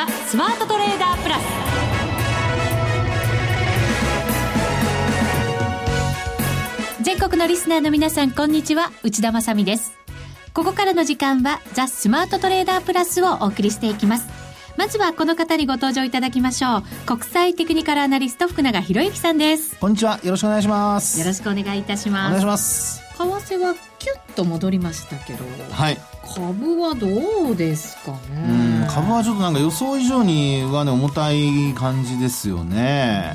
ザ・スマートトレーダープラス。全国のリスナーの皆さんこんにちは。内田まさです。ここからの時間はザ・スマートトレーダープラスをお送りしていきます。まずはこの方にご登場いただきましょう。国際テクニカルアナリスト福永博之さんです。こんにちは。よろしくお願いします。よろしくお願いいたします。お願いします。為替はキュッと戻りましたけど。はい株はどうですかね。株はちょっとなんか予想以上にはね重たい感じですよね。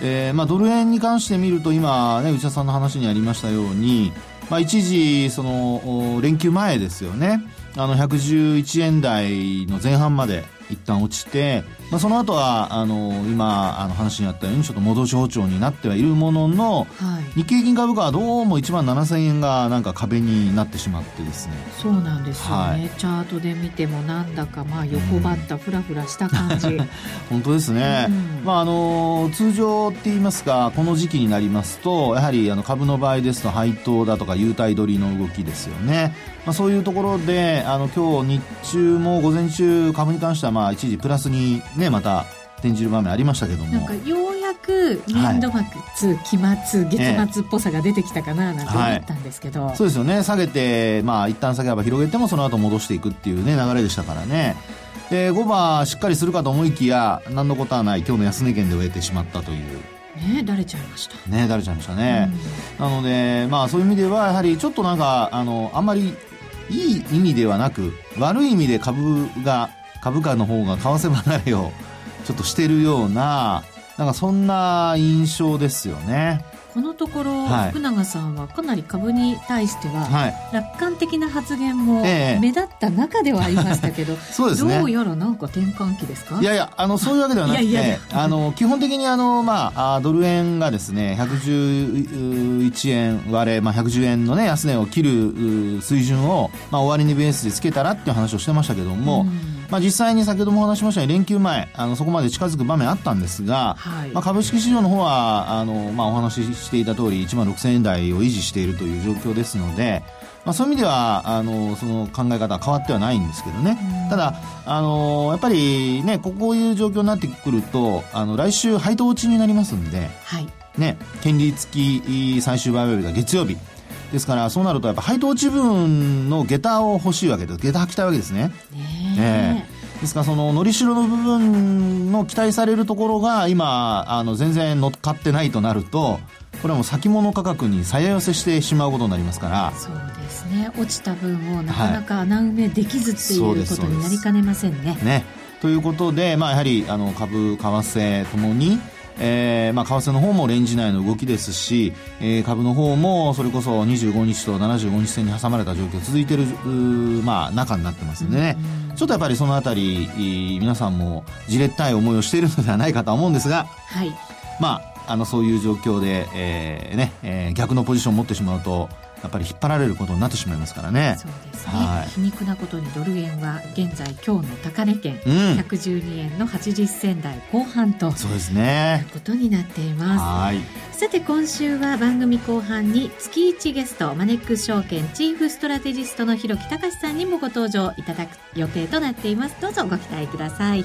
えー、まあドル円に関して見ると今ね内田さんの話にありましたようにまあ一時その連休前ですよね。あの111円台の前半まで一旦落ちて、まあ、その後はあの今あの話にあったようにちょっと戻し包丁になってはいるものの、はい、日経平均株価はどうも1万7000円がなんか壁になってしまってですね。そうなんですよね、はい、チャートで見てもなんだかまあ横ばったふらふらした感じ、本当ですね、うん、まああの通常って言いますかこの時期になりますとやはりあの株の場合ですと配当だとか優待取りの動きですよね。まあ、そういうところであの今日日中も午前中株に関してはまあ一時プラスにねまた転じる場面ありましたけども。なんかようやく年度末、はい、期末月末っぽさが出てきたかななんて思ったんですけど、はい、そうですよね。下げてまあ一旦下げ幅広げてもその後戻していくっていうね流れでしたからね。で5番しっかりするかと思いきや何のことはない今日の安値圏で終えてしまったという。ねだれちゃいました。ねだれちゃいましたね、うん、なのでまあそういう意味ではやはりちょっとなんかあのあんまりいい意味ではなく悪い意味で株が株価の方が為替離れをちょっとしてるようななんかそんな印象ですよね。このところ、はい、福永さんはかなり株に対しては、楽観的な発言も目立った中ではありましたけど、ええ、そうですね、どうやらなんか転換期ですか？いやいやあのそういうわけではなくて あの基本的にあの、まあ、ドル円がですね111円割れ、まあ、110円の、ね、安値を切る水準を、まあ、終値ベースでつけたらっていう話をしてましたけども、うんまあ、実際に先ほどもお話しましたように連休前あのそこまで近づく場面あったんですが、はい、まあ、株式市場の方はあの、まあ、お話ししていた通り1万6000円台を維持しているという状況ですので、まあ、そういう意味ではあのその考え方は変わってはないんですけどね、ただあのやっぱりねこういう状況になってくるとあの来週配当落ちになりますんで、はい。ね、権利付き最終売買日が月曜日。ですからそうなるとやっぱ配当落ち分の下駄を欲しいわけです。下駄履きたいわけですね。ねえ。ですからそののりしろの部分の期待されるところが今あの全然乗っかってないとなるとこれはもう先物価格に再寄せしてしまうことになりますから。そうですね。落ちた分をなかなか穴埋めできずっていうことになりかねませんね。はい、ね。ということで、まあ、やはりあの株為替ともにえーまあ、為替の方もレンジ内の動きですし、えー、株の方もそれこそ25日と75日線に挟まれた状況続いている、まあ、中になってますね、うん、ちょっとやっぱりそのあたり皆さんもじれったい思いをしているのではないかと思うんですが、はい、まああのそういう状況で、えーねえー、逆のポジションを持ってしまうとやっぱり引っ張られることになってしまいますからね。そうですね。はい、皮肉なことにドル円は現在今日の高値圏、うん、112円の80銭台後半とそうですね。ことになっています。はい。さて今週は番組後半に月1ゲストマネックス証券チーフストラテジストの広木隆さんにもご登場いただく予定となっています。どうぞご期待ください。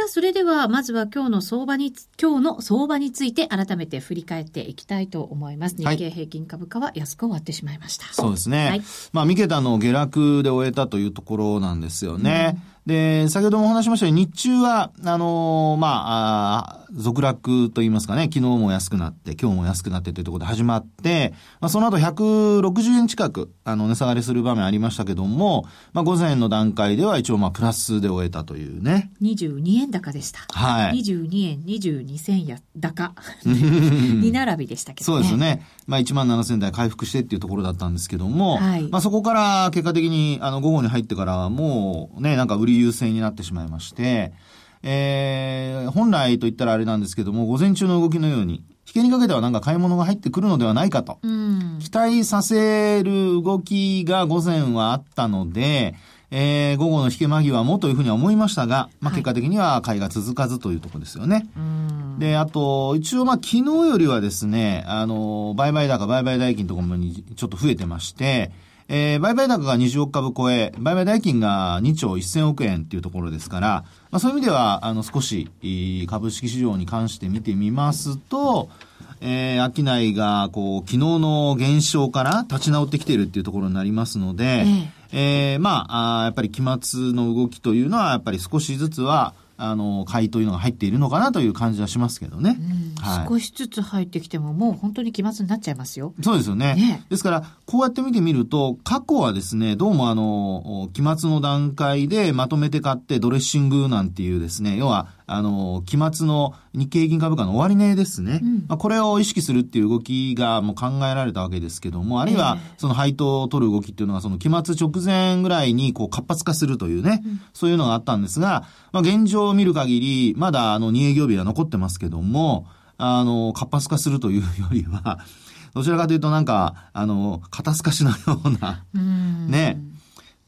さあ、それでは、まずは今日の相場に、今日の相場について改めて振り返っていきたいと思います。日経平均株価は安く終わってしまいました。そうですね。はい、まあ、三桁の下落で終えたというところなんですよね。うんで、先ほどもお話しましたように、日中は、あのー、まあ、あ続落と言いますかね、昨日も安くなって、今日も安くなってというところで始まって、まあ、その後160円近く、あの、値下がりする場面ありましたけども、まあ、午前の段階では一応、まあ、プラスで終えたというね。22円高でした。はい。22円22銭や高。2並びでしたけどね。そうですよね。まあ、1万7000台回復してっていうところだったんですけども、はい、まあ、そこから結果的に、あの、午後に入ってから、もうね、なんか売り優勢になってしまいまして、えー、本来と言ったらあれなんですけども、午前中の動きのように、引けにかけてはなんか買い物が入ってくるのではないかと、期待させる動きが午前はあったので、えー、午後の引け間際もというふうには思いましたが、まあ、結果的には買いが続かずというところですよね。はい、で、あと、一応まあ、昨日よりはですね、あの、売買高、売買代金とかもにちょっと増えてまして、えー、売買高が20億株超え、売買代金が2兆1000億円っていうところですから、まあそういう意味では、あの、少し、株式市場に関して見てみますと、えー、商いが、こう、昨日の減少から立ち直ってきているっていうところになりますので、ええー、まああ、やっぱり期末の動きというのは、やっぱり少しずつは、あの、買いというのが入っているのかなという感じはしますけどね。はい、少しずつ入ってきても、もう本当に期末になっちゃいますよ。そうですよね。ねですから、こうやって見てみると、過去はですね、どうもあの、期末の段階でまとめて買ってドレッシングなんていうですね、要は、あの、期末の日経平均株価の終値ですね。うん、まあ、これを意識するっていう動きがもう考えられたわけですけども、あるいはその配当を取る動きっていうのがその期末直前ぐらいにこう活発化するというね、うん、そういうのがあったんですが、まあ、現状を見る限り、まだあの2営業日は残ってますけども、あの、活発化するというよりは、どちらかというとなんか、あの、肩透かしのような、ね、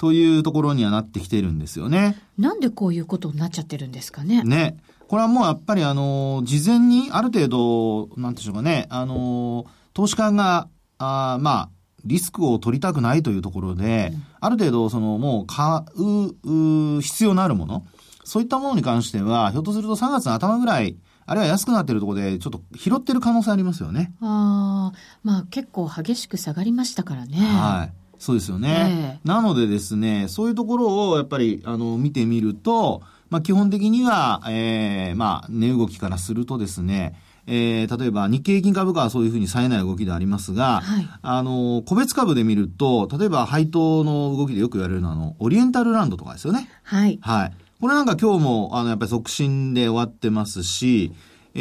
というところにはなってきてるんですよね。なんでこういうことになっちゃってるんですかね？ね。これはもうやっぱりあの、事前にある程度、なんでしょうかね、あの、投資家が、あまあ、リスクを取りたくないというところで、うん、ある程度、その、もう買う、必要のあるもの、そういったものに関しては、ひょっとすると3月の頭ぐらい、あるいは安くなっているところで、ちょっと拾ってる可能性ありますよね。ああ、まあ結構激しく下がりましたからね。はい。そうですよね。えー、なのでですね、そういうところをやっぱり、あの、見てみると、まあ、基本的には、ええー、まあ、値動きからするとですね、えー、例えば日経平均株価はそういうふうに冴えない動きでありますが、はい、あの、個別株で見ると、例えば配当の動きでよく言われるのは、あの、オリエンタルランドとかですよね。はい。はい。これなんか今日も、あの、やっぱり促進で終わってますし、え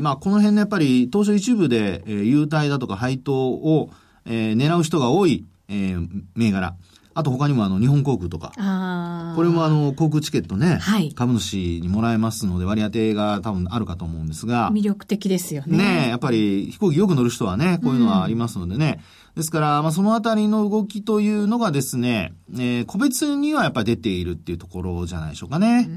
ー、まあ、この辺のやっぱり、当初一部で、えー、優待だとか配当を、えー、狙う人が多い、えー、銘柄。あと他にもあの日本航空とか。これもあの航空チケットね、はい、株主にもらえますので割り当てが多分あるかと思うんですが。魅力的ですよね。ねやっぱり飛行機よく乗る人はね、こういうのはありますのでね。うん、ですから、まあそのあたりの動きというのがですね、えー、個別にはやっぱり出ているっていうところじゃないでしょうかね。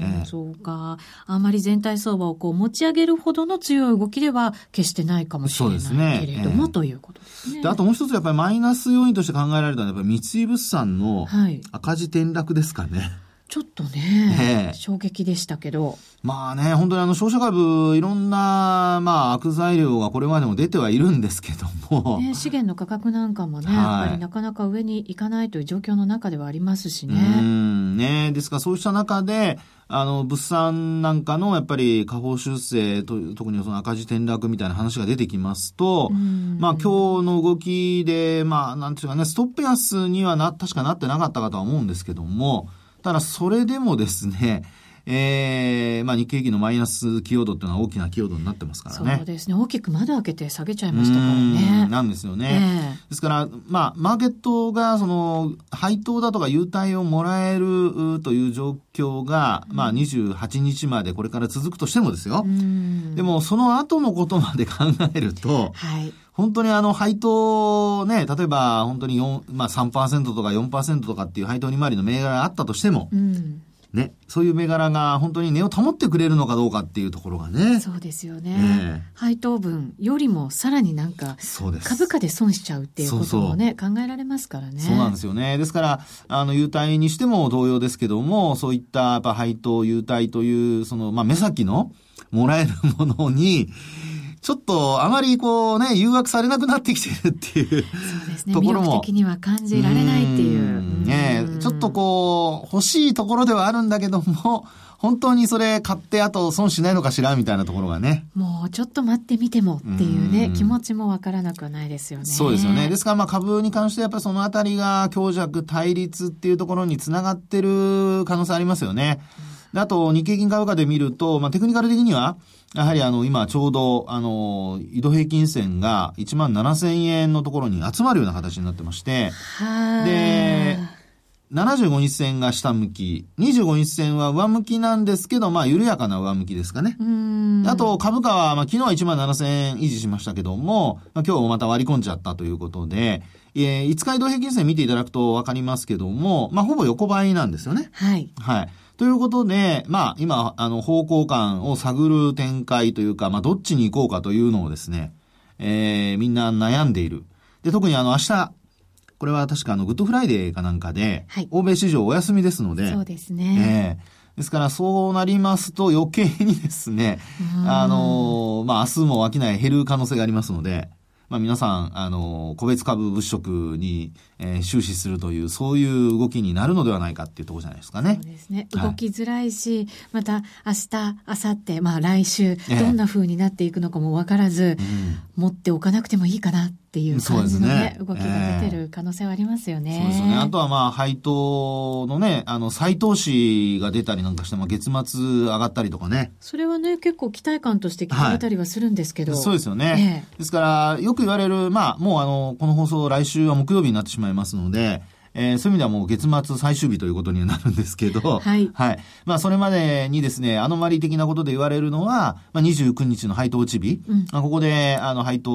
えー、そうか。あんまり全体相場をこう持ち上げるほどの強い動きでは決してないかもしれないけれども、ねえー、ということですね。で、あともう一つやっぱりマイナス要因として考えられたのはやっぱり三井物産の赤字転落ですかね。はいちょっとね、衝撃でしたけど。まあね、本当にあの、商社株、いろんな、まあ、悪材料がこれまでも出てはいるんですけども。ね、資源の価格なんかもね、はい、やっぱりなかなか上に行かないという状況の中ではありますしね。うん、ね。ですから、そうした中で、あの、物産なんかの、やっぱり、下方修正と、特にその赤字転落みたいな話が出てきますと、まあ、今日の動きで、まあ、なんていうかね、ストップ安にはな、確かなってなかったかとは思うんですけども、ただそれでもですね、え えー、まあ日経平均のマイナス寄与度っていうのは大きな寄与度になってますからね。そうですね。大きく窓開けて下げちゃいましたからね。なんですよね。えー、ですから、まあ、マーケットが、その、配当だとか優待をもらえるという状況が、まあ、28日までこれから続くとしてもですよ。でも、その後のことまで考えると、はい。本当にあの配当ね、例えば本当に4、まあ3%とか4%とかっていう配当利回りの銘柄があったとしても、うん、ね、そういう銘柄が本当に値を保ってくれるのかどうかっていうところがね。そうですよね。えー、配当分よりもさらになんか、株価で損しちゃうっていうこともね考えられますからね。そうなんですよね。ですから、あの、優待にしても同様ですけども、そういったやっぱ配当、優待という、その、まあ、目先のもらえるものに、ちょっとあまりこうね、誘惑されなくなってきてるっていう。そうですね。ところも。的には感じられないっていう。うねちょっとこう、欲しいところではあるんだけども、本当にそれ買ってあと損しないのかしらみたいなところがね。もうちょっと待ってみてもっていうね、う気持ちもわからなくはないですよね。そうですよね。ですからまあ株に関してやっぱりそのあたりが強弱対立っていうところにつながってる可能性ありますよね。あと日経金株価で見ると、まあテクニカル的には、やはりあの、今ちょうど、あの、移動平均線が1万7000円のところに集まるような形になってまして、で、75日線が下向き、25日線は上向きなんですけど、まあ、緩やかな上向きですかね。あと、株価は、まあ、昨日は1万7000円維持しましたけども、まあ、今日また割り込んじゃったということで、えー、5日移動平均線見ていただくとわかりますけども、まあ、ほぼ横ばいなんですよね。はい。はい。ということで、まあ、今、あの、方向感を探る展開というか、まあ、どっちに行こうかというのをですね、えー、みんな悩んでいる。で、特にあの、明日、これは確かあの、グッドフライデーかなんかで、はい、欧米市場お休みですので、そうですね。えーですから、そうなりますと余計にですね、あの、まあ、明日も商い減る可能性がありますので、まあ、皆さん、あの、個別株物色に、えー、終始するという、そういう動きになるのではないかっていうところじゃないですかね。そうですね。動きづらいし、はい、また明日、明後日、まあ来週、どんな風になっていくのかもわからず、えー、持っておかなくてもいいかなっていう感じのね、ね動きが出てる可能性はありますよね。そうですよね。あとはまあ、配当のね、あの、再投資が出たりなんかして、まあ、月末上がったりとかね。それはね、結構期待感として聞かれたりはするんですけど。はい、そうですよね。えー、ですから、よく言われる、まあ、もうあの、この放送来週は木曜日になってしまいますので、えー、そういう意味ではもう月末最終日ということになるんですけど、はい。はい。まあ、それまでにですね、アノマリ的なことで言われるのは、まあ、29日の配当落ち日、うん、まあ、ここで、あの、配当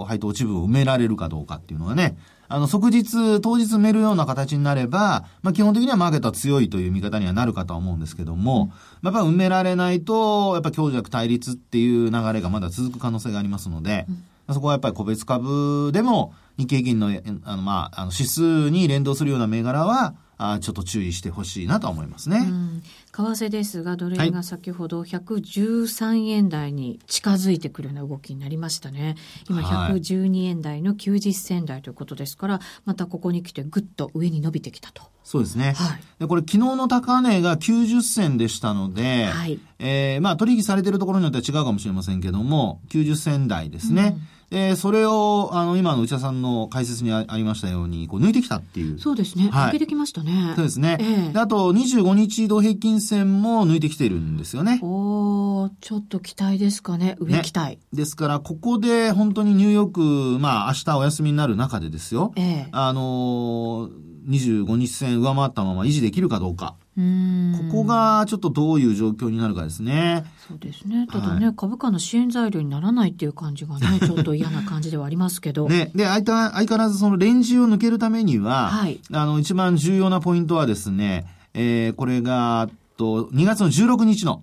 を、配当落ち分を埋められるかどうかっていうのがね、あの、即日、当日埋めるような形になれば、まあ、基本的にはマーケットは強いという見方にはなるかとは思うんですけども、うん、やっぱ埋められないと、やっぱ強弱対立っていう流れがまだ続く可能性がありますので、うんそこはやっぱり個別株でも日経銀のあの、まあ、あの指数に連動するような銘柄はあちょっと注意してほしいなと思いますね。うん、為替ですが、ドル円が先ほど113円台に近づいてくるような動きになりましたね。今112円台の90銭台ということですから、またここに来てぐっと上に伸びてきたと。そうですね。はい、でこれ昨日の高値が90銭でしたので、はい、えー、まあ取引されているところによっては違うかもしれませんけども、90銭台ですね。うんで、それを、あの、今の内田さんの解説にありましたように、こう、抜いてきたっていう。そうですね。はい、抜けてきましたね。そうですね。えー、であと、25日移動平均線も抜いてきてるんですよね。おちょっと期待ですかね。上期待。ね、ですから、ここで本当にニューヨーク、まあ、明日お休みになる中でですよ。えー、あのー25日線上回ったまま維持できるかどうか。ここがちょっとどういう状況になるかですね。そうですね。ただね、はい、株価の支援材料にならないっていう感じがね、ちょっと嫌な感じではありますけど。ね、で、相相変わらずそのレンジを抜けるためには、はい、あの、一番重要なポイントはですね、えー、これが、と、2月の16日の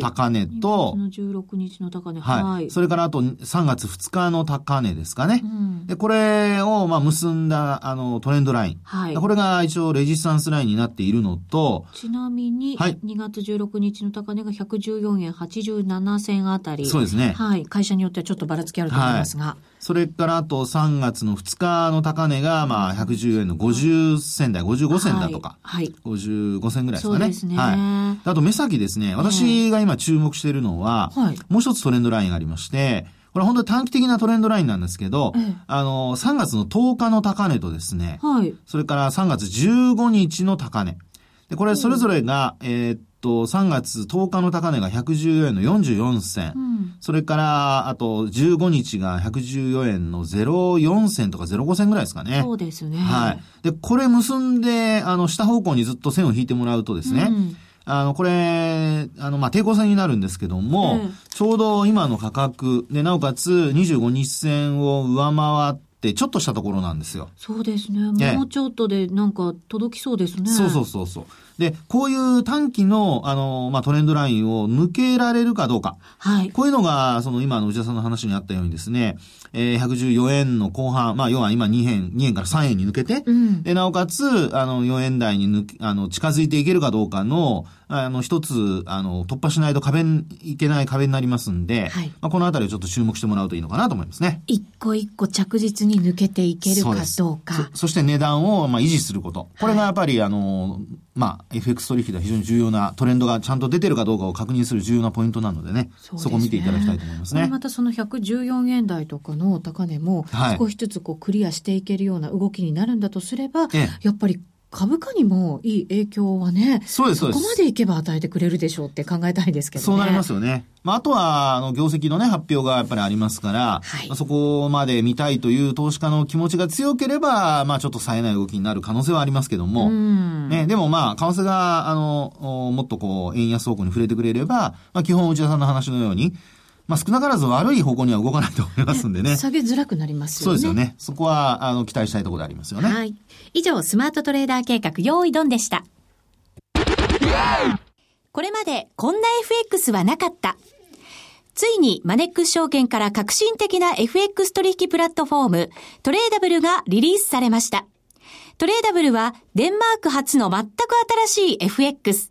高値と、はい、16日の高値、はい、はい。それからあと3月2日の高値ですかね。うん、で、これを、まあ、結んだ、あの、トレンドライン。はい。これが一応レジスタンスラインになっているのと、ちなみに、はい、2月16日の高値が114円87銭あたり。そうですね。はい。会社によってはちょっとばらつきあると思いますが。はいそれからあと3月の2日の高値が、まあ、110円の50銭台、55銭だとか、はい。55銭ぐらいですかね。そうですね。はい。あと目先ですね、私が今注目しているのは、はい、もう一つトレンドラインがありまして、これ本当に短期的なトレンドラインなんですけど、あの、3月の10日の高値とですね、はい。それから3月15日の高値。で、これそれぞれが、えー、っと、3月10日の高値が114円の44銭。うん、それから、あと、15日が114円の04銭とか05銭ぐらいですかね。そうですね。はい。で、これ結んで、あの、下方向にずっと線を引いてもらうとですね、うんあの、これ、あの、まあ、抵抗線になるんですけども、ちょうど今の価格で、なおかつ25日線を上回って、ちょっとしたところなんですよ。そうですね。もうちょっとでなんか届きそうですね。そうそうそうそう。で、こういう短期の、あの、まあ、トレンドラインを抜けられるかどうか。はい。こういうのが、その今の内田さんの話にあったようにですね、えー、114円の後半、まあ、要は今2円、2円から3円に抜けて、うん、で、なおかつ、あの、4円台に抜あの、近づいていけるかどうかの、あの、一つ、あの、突破しないと壁に、いけない壁になりますんで、はい、まあ、このあたりをちょっと注目してもらうといいのかなと思いますね。一個一個着実に抜けていけるかどうか。そして値段を、まあ、維持すること。これがやっぱり、はい、あの、まあ、FX 取引では非常に重要なトレンドがちゃんと出てるかどうかを確認する重要なポイントなのでね、そ、ね、こ見ていただきたいと思いますね。またその114円台とかの高値も、少しずつこうクリアしていけるような動きになるんだとすれば、はい、やっぱり株価にもいい影響はね、そうです、そうです。ここまでいけば与えてくれるでしょうって考えたいですけどね。そうなりますよね。まあ、あとは、あの、業績のね、発表がやっぱりありますから、はい、まあ、そこまで見たいという投資家の気持ちが強ければ、まあ、ちょっと冴えない動きになる可能性はありますけども、ね、でもまあ、為替が、あの、もっとこう、円安方向に触れてくれれば、まあ、基本内田さんの話のように、まあ、少なからず悪い方向には動かないと思いますんでね。下げづらくなりますよね。そうですよね。そこは、あの、期待したいところでありますよね。はい。以上、スマートトレーダー計画、用意ドンでした。これまで、こんな FX はなかった。ついにマネックス証券から革新的な FX 取引プラットフォーム、トレーダブルがリリースされました。トレーダブルはデンマーク初の全く新しい FX。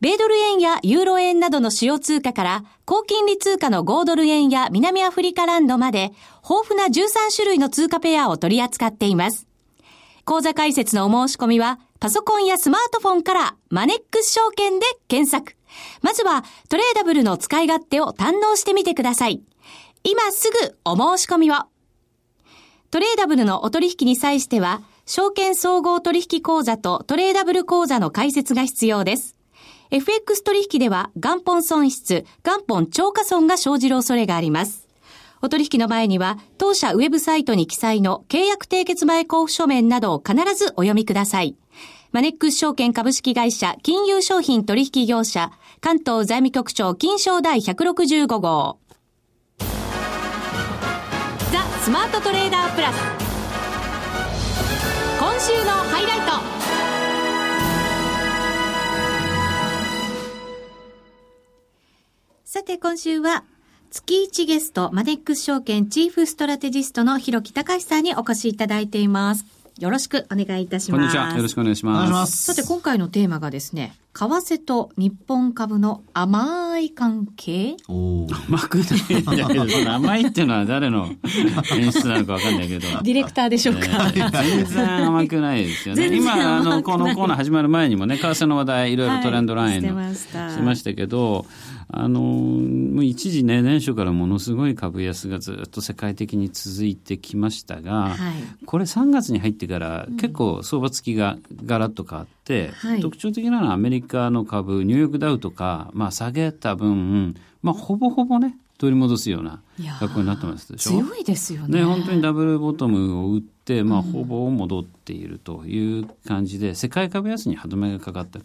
米ドル円やユーロ円などの主要通貨から高金利通貨の5ドル円や南アフリカランドまで豊富な13種類の通貨ペアを取り扱っています。口座開設のお申し込みはパソコンやスマートフォンからマネックス証券で検索。まずはトレーダブルの使い勝手を堪能してみてください。今すぐお申し込みを。トレーダブルのお取引に際しては、証券総合取引口座とトレーダブル口座の開設が必要です。FX 取引では元本損失、元本超過損が生じる恐れがあります。お取引の前には、当社ウェブサイトに記載の契約締結前交付書面などを必ずお読みください。マネックス証券株式会社金融商品取引業者関東財務局長金賞第165号ザ・スマートトレーダープラス今週のハイライトさて今週は月1ゲスト、マネックス証券チーフストラテジストの広木隆さんにお越しいただいています。よろしくお願いいたします。こんにちは。よろしくお願いします。さて今回のテーマがですね、為替と日本株の甘い関係？甘くないんだけど、その甘いっていうのは誰の演出なのかわかんないけど。ディレクターでしょうか？全然甘くないですよね。今、あの、このコーナー始まる前にもね、為替の話題いろいろトレンドライン、はい、しましたけど、あのもう一時ね年初からものすごい株安がずっと世界的に続いてきましたが、はい、これ3月に入ってから結構相場付きがガラッと変わって、うん、特徴的なのはアメリカの株ニューヨークダウとか、まあ、下げた分、まあ、ほぼほぼね取り戻すような格好になってますでしょ？強いですよね。ね本当にダブルボトムを打って、まあ、ほぼ戻っているという感じで、世界株安に歯止めがかかった。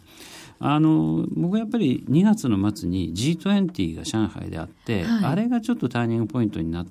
あの僕はやっぱり2月の末に G20 が上海であって、はい、あれがちょっとターニングポイントになっ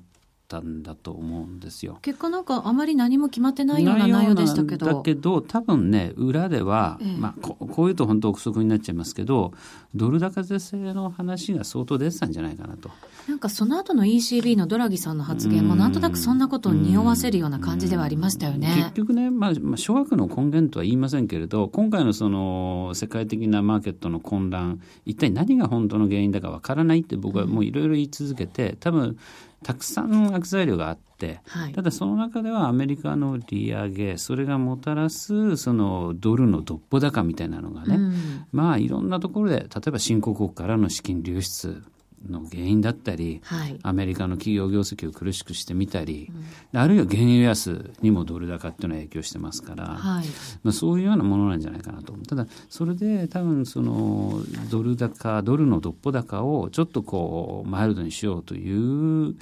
たんだと思うんですよ。結果なんかあまり何も決まってないような内容でしたけど。だけど多分ね裏では、ええ、まあここういうと本当憶測になっちゃいますけどドル高是正の話が相当出てたんじゃないかなと。なんかその後の ECB のドラギさんの発言もなんとなくそんなことを匂わせるような感じではありましたよね。結局ね、まあ、まあ、諸悪の根源とは言いませんけれど今回のその世界的なマーケットの混乱一体何が本当の原因だかわからないって僕はもういろいろ言い続けて多分たくさん悪材料があって、はい、ただその中ではアメリカの利上げそれがもたらすそのドルのどっぽ高みたいなのがね、うん、まあいろんなところで例えば新興国からの資金流出の原因だったり、はい、アメリカの企業業績を苦しくしてみたり、うん、あるいは原油安にもドル高っていうのは影響してますから、はい、まあ、そういうようなものなんじゃないかなと。ただそれで多分そのドル高ドルのどっぽ高をちょっとこうマイルドにしようという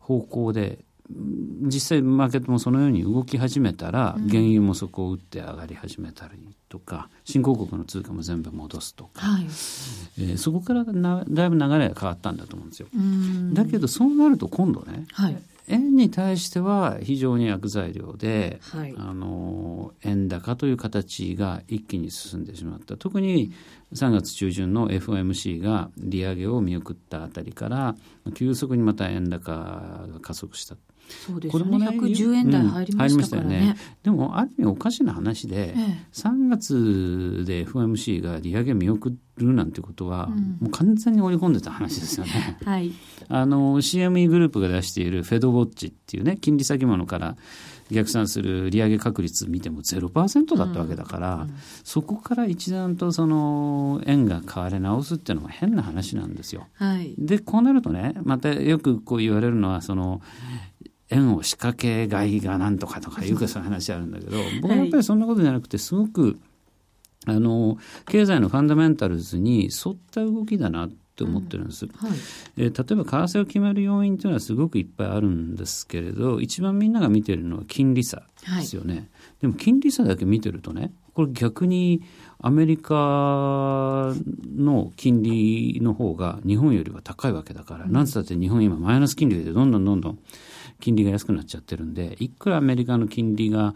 方向で実際マーケットもそのように動き始めたら、原油もそこを打って上がり始めたりとか新興国の通貨も全部戻すとか、はい、えー、そこからなだいぶ流れが変わったんだと思うんですよ。だけどそうなると今度ね、はい、円に対しては非常に悪材料で、はい、あの円高という形が一気に進んでしまった。特に3月中旬の FOMC が利上げを見送ったあたりから急速にまた円高が加速した。そうですね。これもね、110円台入りましたからね。うん、ねでも、ある意味おかしな話で、ええ、3月で FOMC が利上げ見送るなんてことは、うん、もう完全に織り込んでた話ですよね。はい。あの、CME グループが出しているフェドウォッチっていうね、金利先物から逆算する利上げ確率見ても0%だったわけだから、うん、そこから一段とその円が買われ直すっていうのは変な話なんですよ。はい、でこうなるとねまたよくこう言われるのはその円を仕掛け買いがなんとかとかいうかそういう話あるんだけど僕はやっぱりそんなことじゃなくてすごくあの経済のファンダメンタルズに沿った動きだなって思ってるんです、うん。はい、え例えば為替を決める要因というのはすごくいっぱいあるんですけれど一番みんなが見てるのは金利差ですよね、はい、でも金利差だけ見てるとねこれ逆にアメリカの金利の方が日本よりは高いわけだから、うん、なんつったって日本今マイナス金利でどんどんどんどん金利が安くなっちゃってるんでいくらアメリカの金利が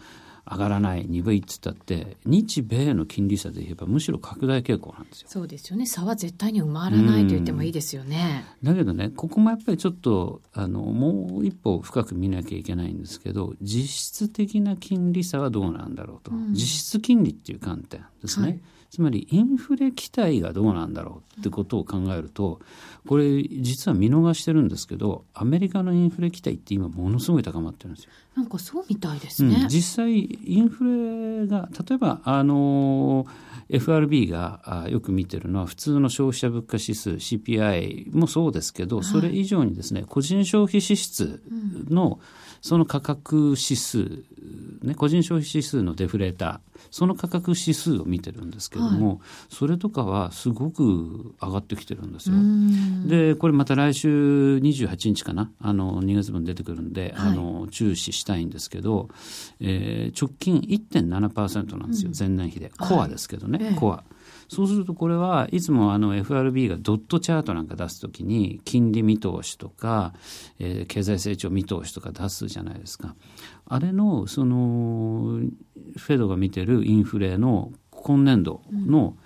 上がらない鈍いっつったって日米の金利差で言えばむしろ拡大傾向なんですよ。そうですよね差は絶対に埋まらないと言ってもいいですよね。だけどねここもやっぱりちょっとあのもう一歩深く見なきゃいけないんですけど実質的な金利差はどうなんだろうと、うん、実質金利っていう観点ですね。はいつまりインフレ期待がどうなんだろうってことを考えるとこれ実は見逃してるんですけどアメリカのインフレ期待って今ものすごい高まってるんですよ。なんかそうみたいですね。うん、実際インフレが例えばあの FRB がよく見てるのは普通の消費者物価指数 CPI もそうですけど、それ以上にですね個人消費支出のその価格指数、ね、個人消費指数のデフレーターその価格指数を見てるんですけれども、はい、それとかはすごく上がってきてるんですよ。でこれまた来週28日かなあの2月分出てくるんで、はい、あの注視したいんですけど、えー、直近1.7%なんですよ、うん、前年比で。コアですけどね、はい、コア。そうするとこれはいつもあの FRB がドットチャートなんか出すときに金利見通しとか、えー、経済成長見通しとか出すじゃないですか。あれのそのフェドが見てるインフレの今年度の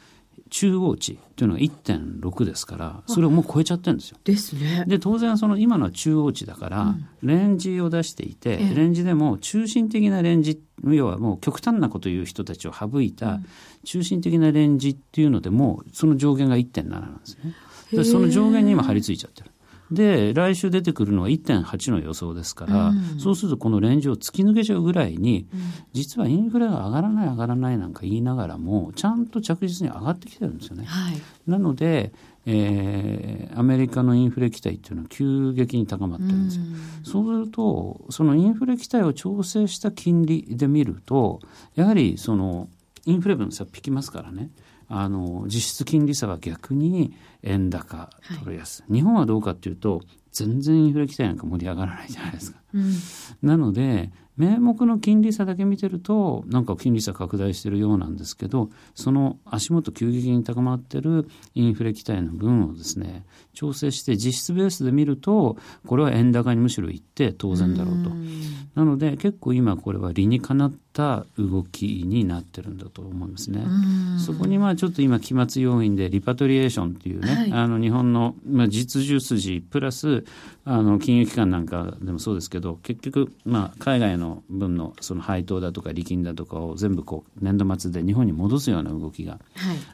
中央値っていうのは1.6ですからそれをもう超えちゃってるんですよ。ですね。で当然その今のは中央値だから、レンジを出していて、レンジでも中心的なレンジ要はもう極端なこと言う人たちを省いた中心的なレンジっていうのでもその上限が1.7なんですね。でその上限に今張り付いちゃってる。で来週出てくるのは1.8の予想ですから、うん、そうするとこのレンジを突き抜けちゃうぐらいに、うん、実はインフレが上がらない上がらないなんか言いながらもちゃんと着実に上がってきてるんですよね。はい、なのでえー、アメリカのインフレ期待っていうのは急激に高まってるんですよ。うそうするとそのインフレ期待を調整した金利で見るとやはりそのインフレ分差引きますからねあの実質金利差は逆に円高ドル安、はい、日本はどうかっていうと全然インフレ期待なんか盛り上がらないじゃないですか。うん、なので名目の金利差だけ見てるとなんか金利差拡大してるようなんですけどその足元急激に高まってるインフレ期待の分をですね調整して実質ベースで見るとこれは円高にむしろいって当然だろうと。なので結構今これは理にかなった動きになってるんだと思いますね。そこにまあちょっと今期末要因でリパトリエーションっていうね、はい、あの日本のまあ実需筋プラスあの金融機関なんかでもそうですけど結局まあ海外の分のその配当だとか利金だとかを全部こう年度末で日本に戻すような動きが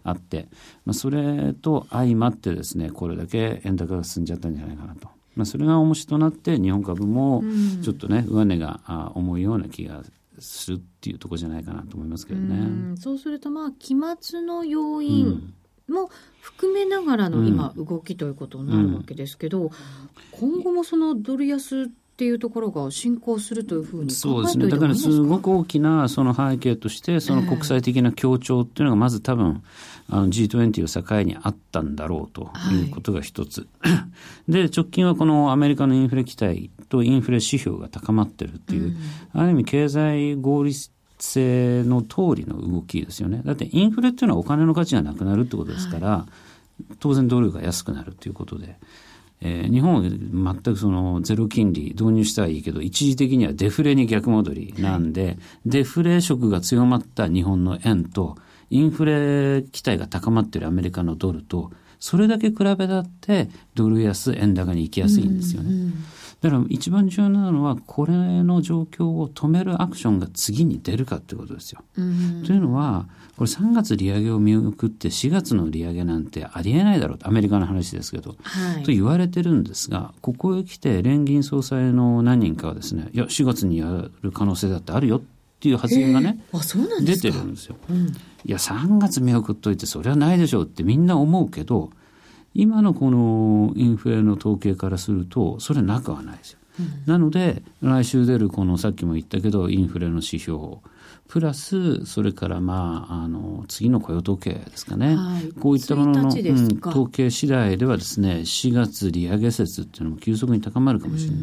あって、はい、まあそれと相まってですねこれだけ円高が進んじゃったんじゃないかなと。まあ、それが重しとなって日本株もちょっとね、上値が重いような気がするっていうところじゃないかなと思いますけどね。うそうするとまあ期末の要因も含めながらの今動きということになるわけですけど、うん、今後もそのドル安っていうところが進行するというふうにそうですね。だからすごく大きなその背景としてその国際的な協調っていうのがまず多分あの G20 を境にあったんだろうとい。うことが一つ、はい、で直近はこのアメリカのインフレ期待とインフレ指標が高まってるっていう、うん、ある意味経済合理性の通りの動きですよね。だってインフレっていうのはお金の価値がなくなるってことですから、はい、当然ドルが安くなるということで。えー、日本は全くそのゼロ金利導入したらいいけど、一時的にはデフレに逆戻りなんで、はい、デフレ色が強まった日本の円と、インフレ期待が高まっているアメリカのドルと、それだけ比べたってドル安円高に行きやすいんですよね。うんうんだから一番重要なのはこれの状況を止めるアクションが次に出るかということですよ。というのはこれ3月利上げを見送って4月の利上げなんてありえないだろうとアメリカの話ですけど、はい、と言われてるんですがここへ来て連銀総裁の何人かはですねいや4月にやる可能性だってあるよっていう発言がね出てるんですよ。うん、いや3月見送っといてそれはないでしょうってみんな思うけど今のこのインフレの統計からするとそれなくはないですよ。うん、なので来週出るこのさっきも言ったけどインフレの指標プラスそれからまああの次の雇用統計ですかね、はい、こういったものの、うん、統計次第ではですね4月利上げ説っていうのも急速に高まるかもしれない。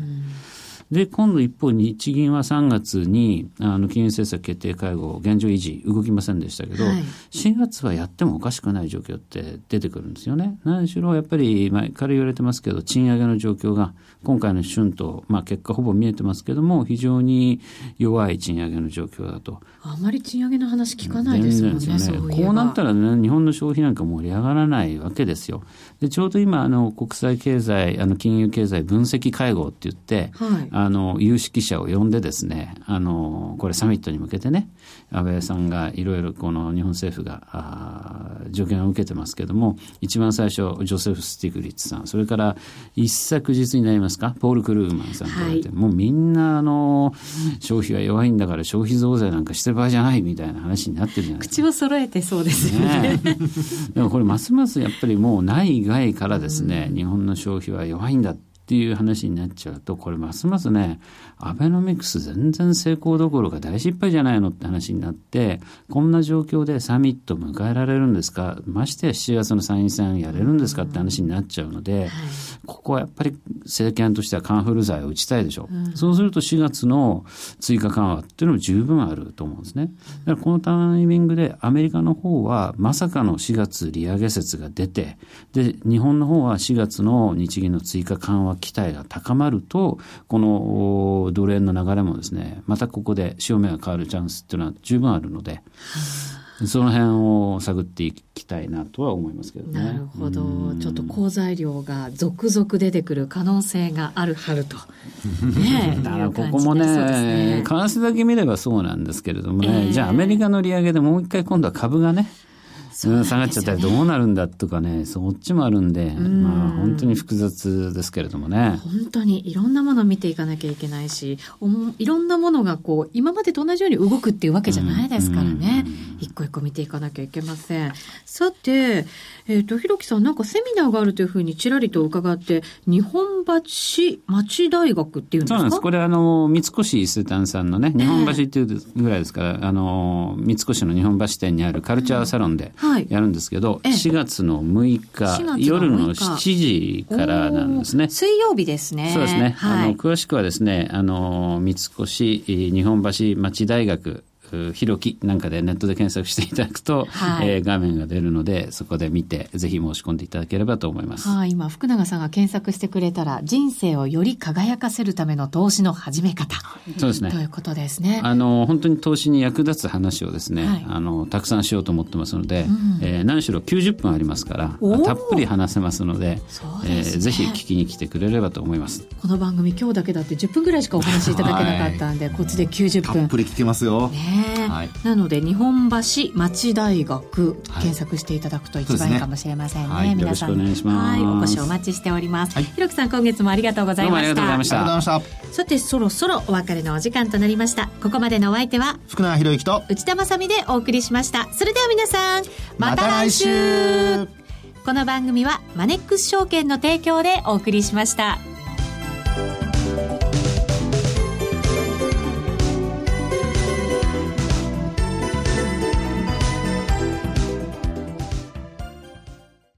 で、今度一方、日銀は3月に、あの、金融政策決定会合、現状維持、動きませんでしたけど、はい、4月はやってもおかしくない状況って出てくるんですよね。何しろ、やっぱり、前から言われてますけど、賃上げの状況が、今回の春闘、まあ結果ほぼ見えてますけども、非常に弱い賃上げの状況だと。あまり賃上げの話聞かないですもんね。ねこうなったらね、日本の消費なんか盛り上がらないわけですよ。で、ちょうど今、あの、国際経済、あの、金融経済分析会合って言って、はい、あの、有識者を呼んでですね、あの、これサミットに向けてね、安倍さんがいろいろこの日本政府が、あ助言を受けてますけども、一番最初、ジョセフ・スティグリッツさん、それから一昨日になりますか、ポール・クルーマンさんと言われて、はい、もうみんな、あの、消費が弱いんだから消費増税なんかしてる場合じゃないみたいな話になってるじゃないですか。口を揃えてそうですよね。ねでもこれますますやっぱりもう内外からですね、うん、日本の消費は弱いんだっていう話になっちゃうと、これますますね、アベノミクス全然成功どころか大失敗じゃないのって話になって、こんな状況でサミット迎えられるんですか、ましてや7月の参院選やれるんですかって話になっちゃうので、ここはやっぱり政権としてはカンフル剤を打ちたいでしょう。うん、そうすると4月の追加緩和っていうのも十分あると思うんですね。だからこのタイミングでアメリカの方はまさかの4月利上げ説が出て、で、日本の方は4月の日銀の追加緩和期待が高まると、このドル円の流れもですね、またここで潮目が変わるチャンスっていうのは十分あるので、その辺を探っていきたいなとは思いますけどね。なるほど。ちょっと好材料が続々出てくる可能性がある春と。ねだからここもね、為替だけ見ればそうなんですけれどもね、えー、じゃあアメリカの利上げでもう一回今度は株がね、ね、下がっちゃったらどうなるんだとかね、そっちもあるんで、んまあ本当に複雑ですけれどもね。本当にいろんなものを見ていかなきゃいけないし、いろんなものがこう、今までと同じように動くっていうわけじゃないですからね。一個一個見ていかなきゃいけません。さて、えっ、ー、と、ひろきさん、なんかセミナーがあるというふうにちらりと伺って、日本橋町大学っていうんですか？そうなんです。これあの、三越伊勢丹さんのね、日本橋っていうぐらいですから、えー、あの、三越の日本橋店にあるカルチャーサロンで、うんやるんですけど、はい、4月の6日夜の7時からなんですね。水曜日ですね。そうですね。はい、あの詳しくはですね、あの三越日本橋町大学ひろきなんかでネットで検索していただくと、はい、えー、画面が出るのでそこで見てぜひ申し込んでいただければと思います。はい、今福永さんが検索してくれたら人生をより輝かせるための投資の始め方。そうですね。ということですね。あの本当に投資に役立つ話をですね、はい、あのたくさんしようと思ってますので、うん、えー、何しろ90分ありますからたっぷり話せますので、でね、えー、ぜひ聞きに来てくれればと思います。この番組今日だけだって10分ぐらいしかお話しいただけなかったんで、こっちで90分。たっぷり聞けますよ。ね、はい、ので日本橋町大学検索していただくと一番いいかもしれませんね、はい、ね皆さん。はい。お越しお待ちしております、はい、ひろきさん今月もありがとうございました。ありがとうございました。さてそろそろお別れのお時間となりました。ここまでのお相手は福永博之と内田まさでお送りしました。それでは皆さんまた来週。この番組はマネックス証券の提供でお送りしました。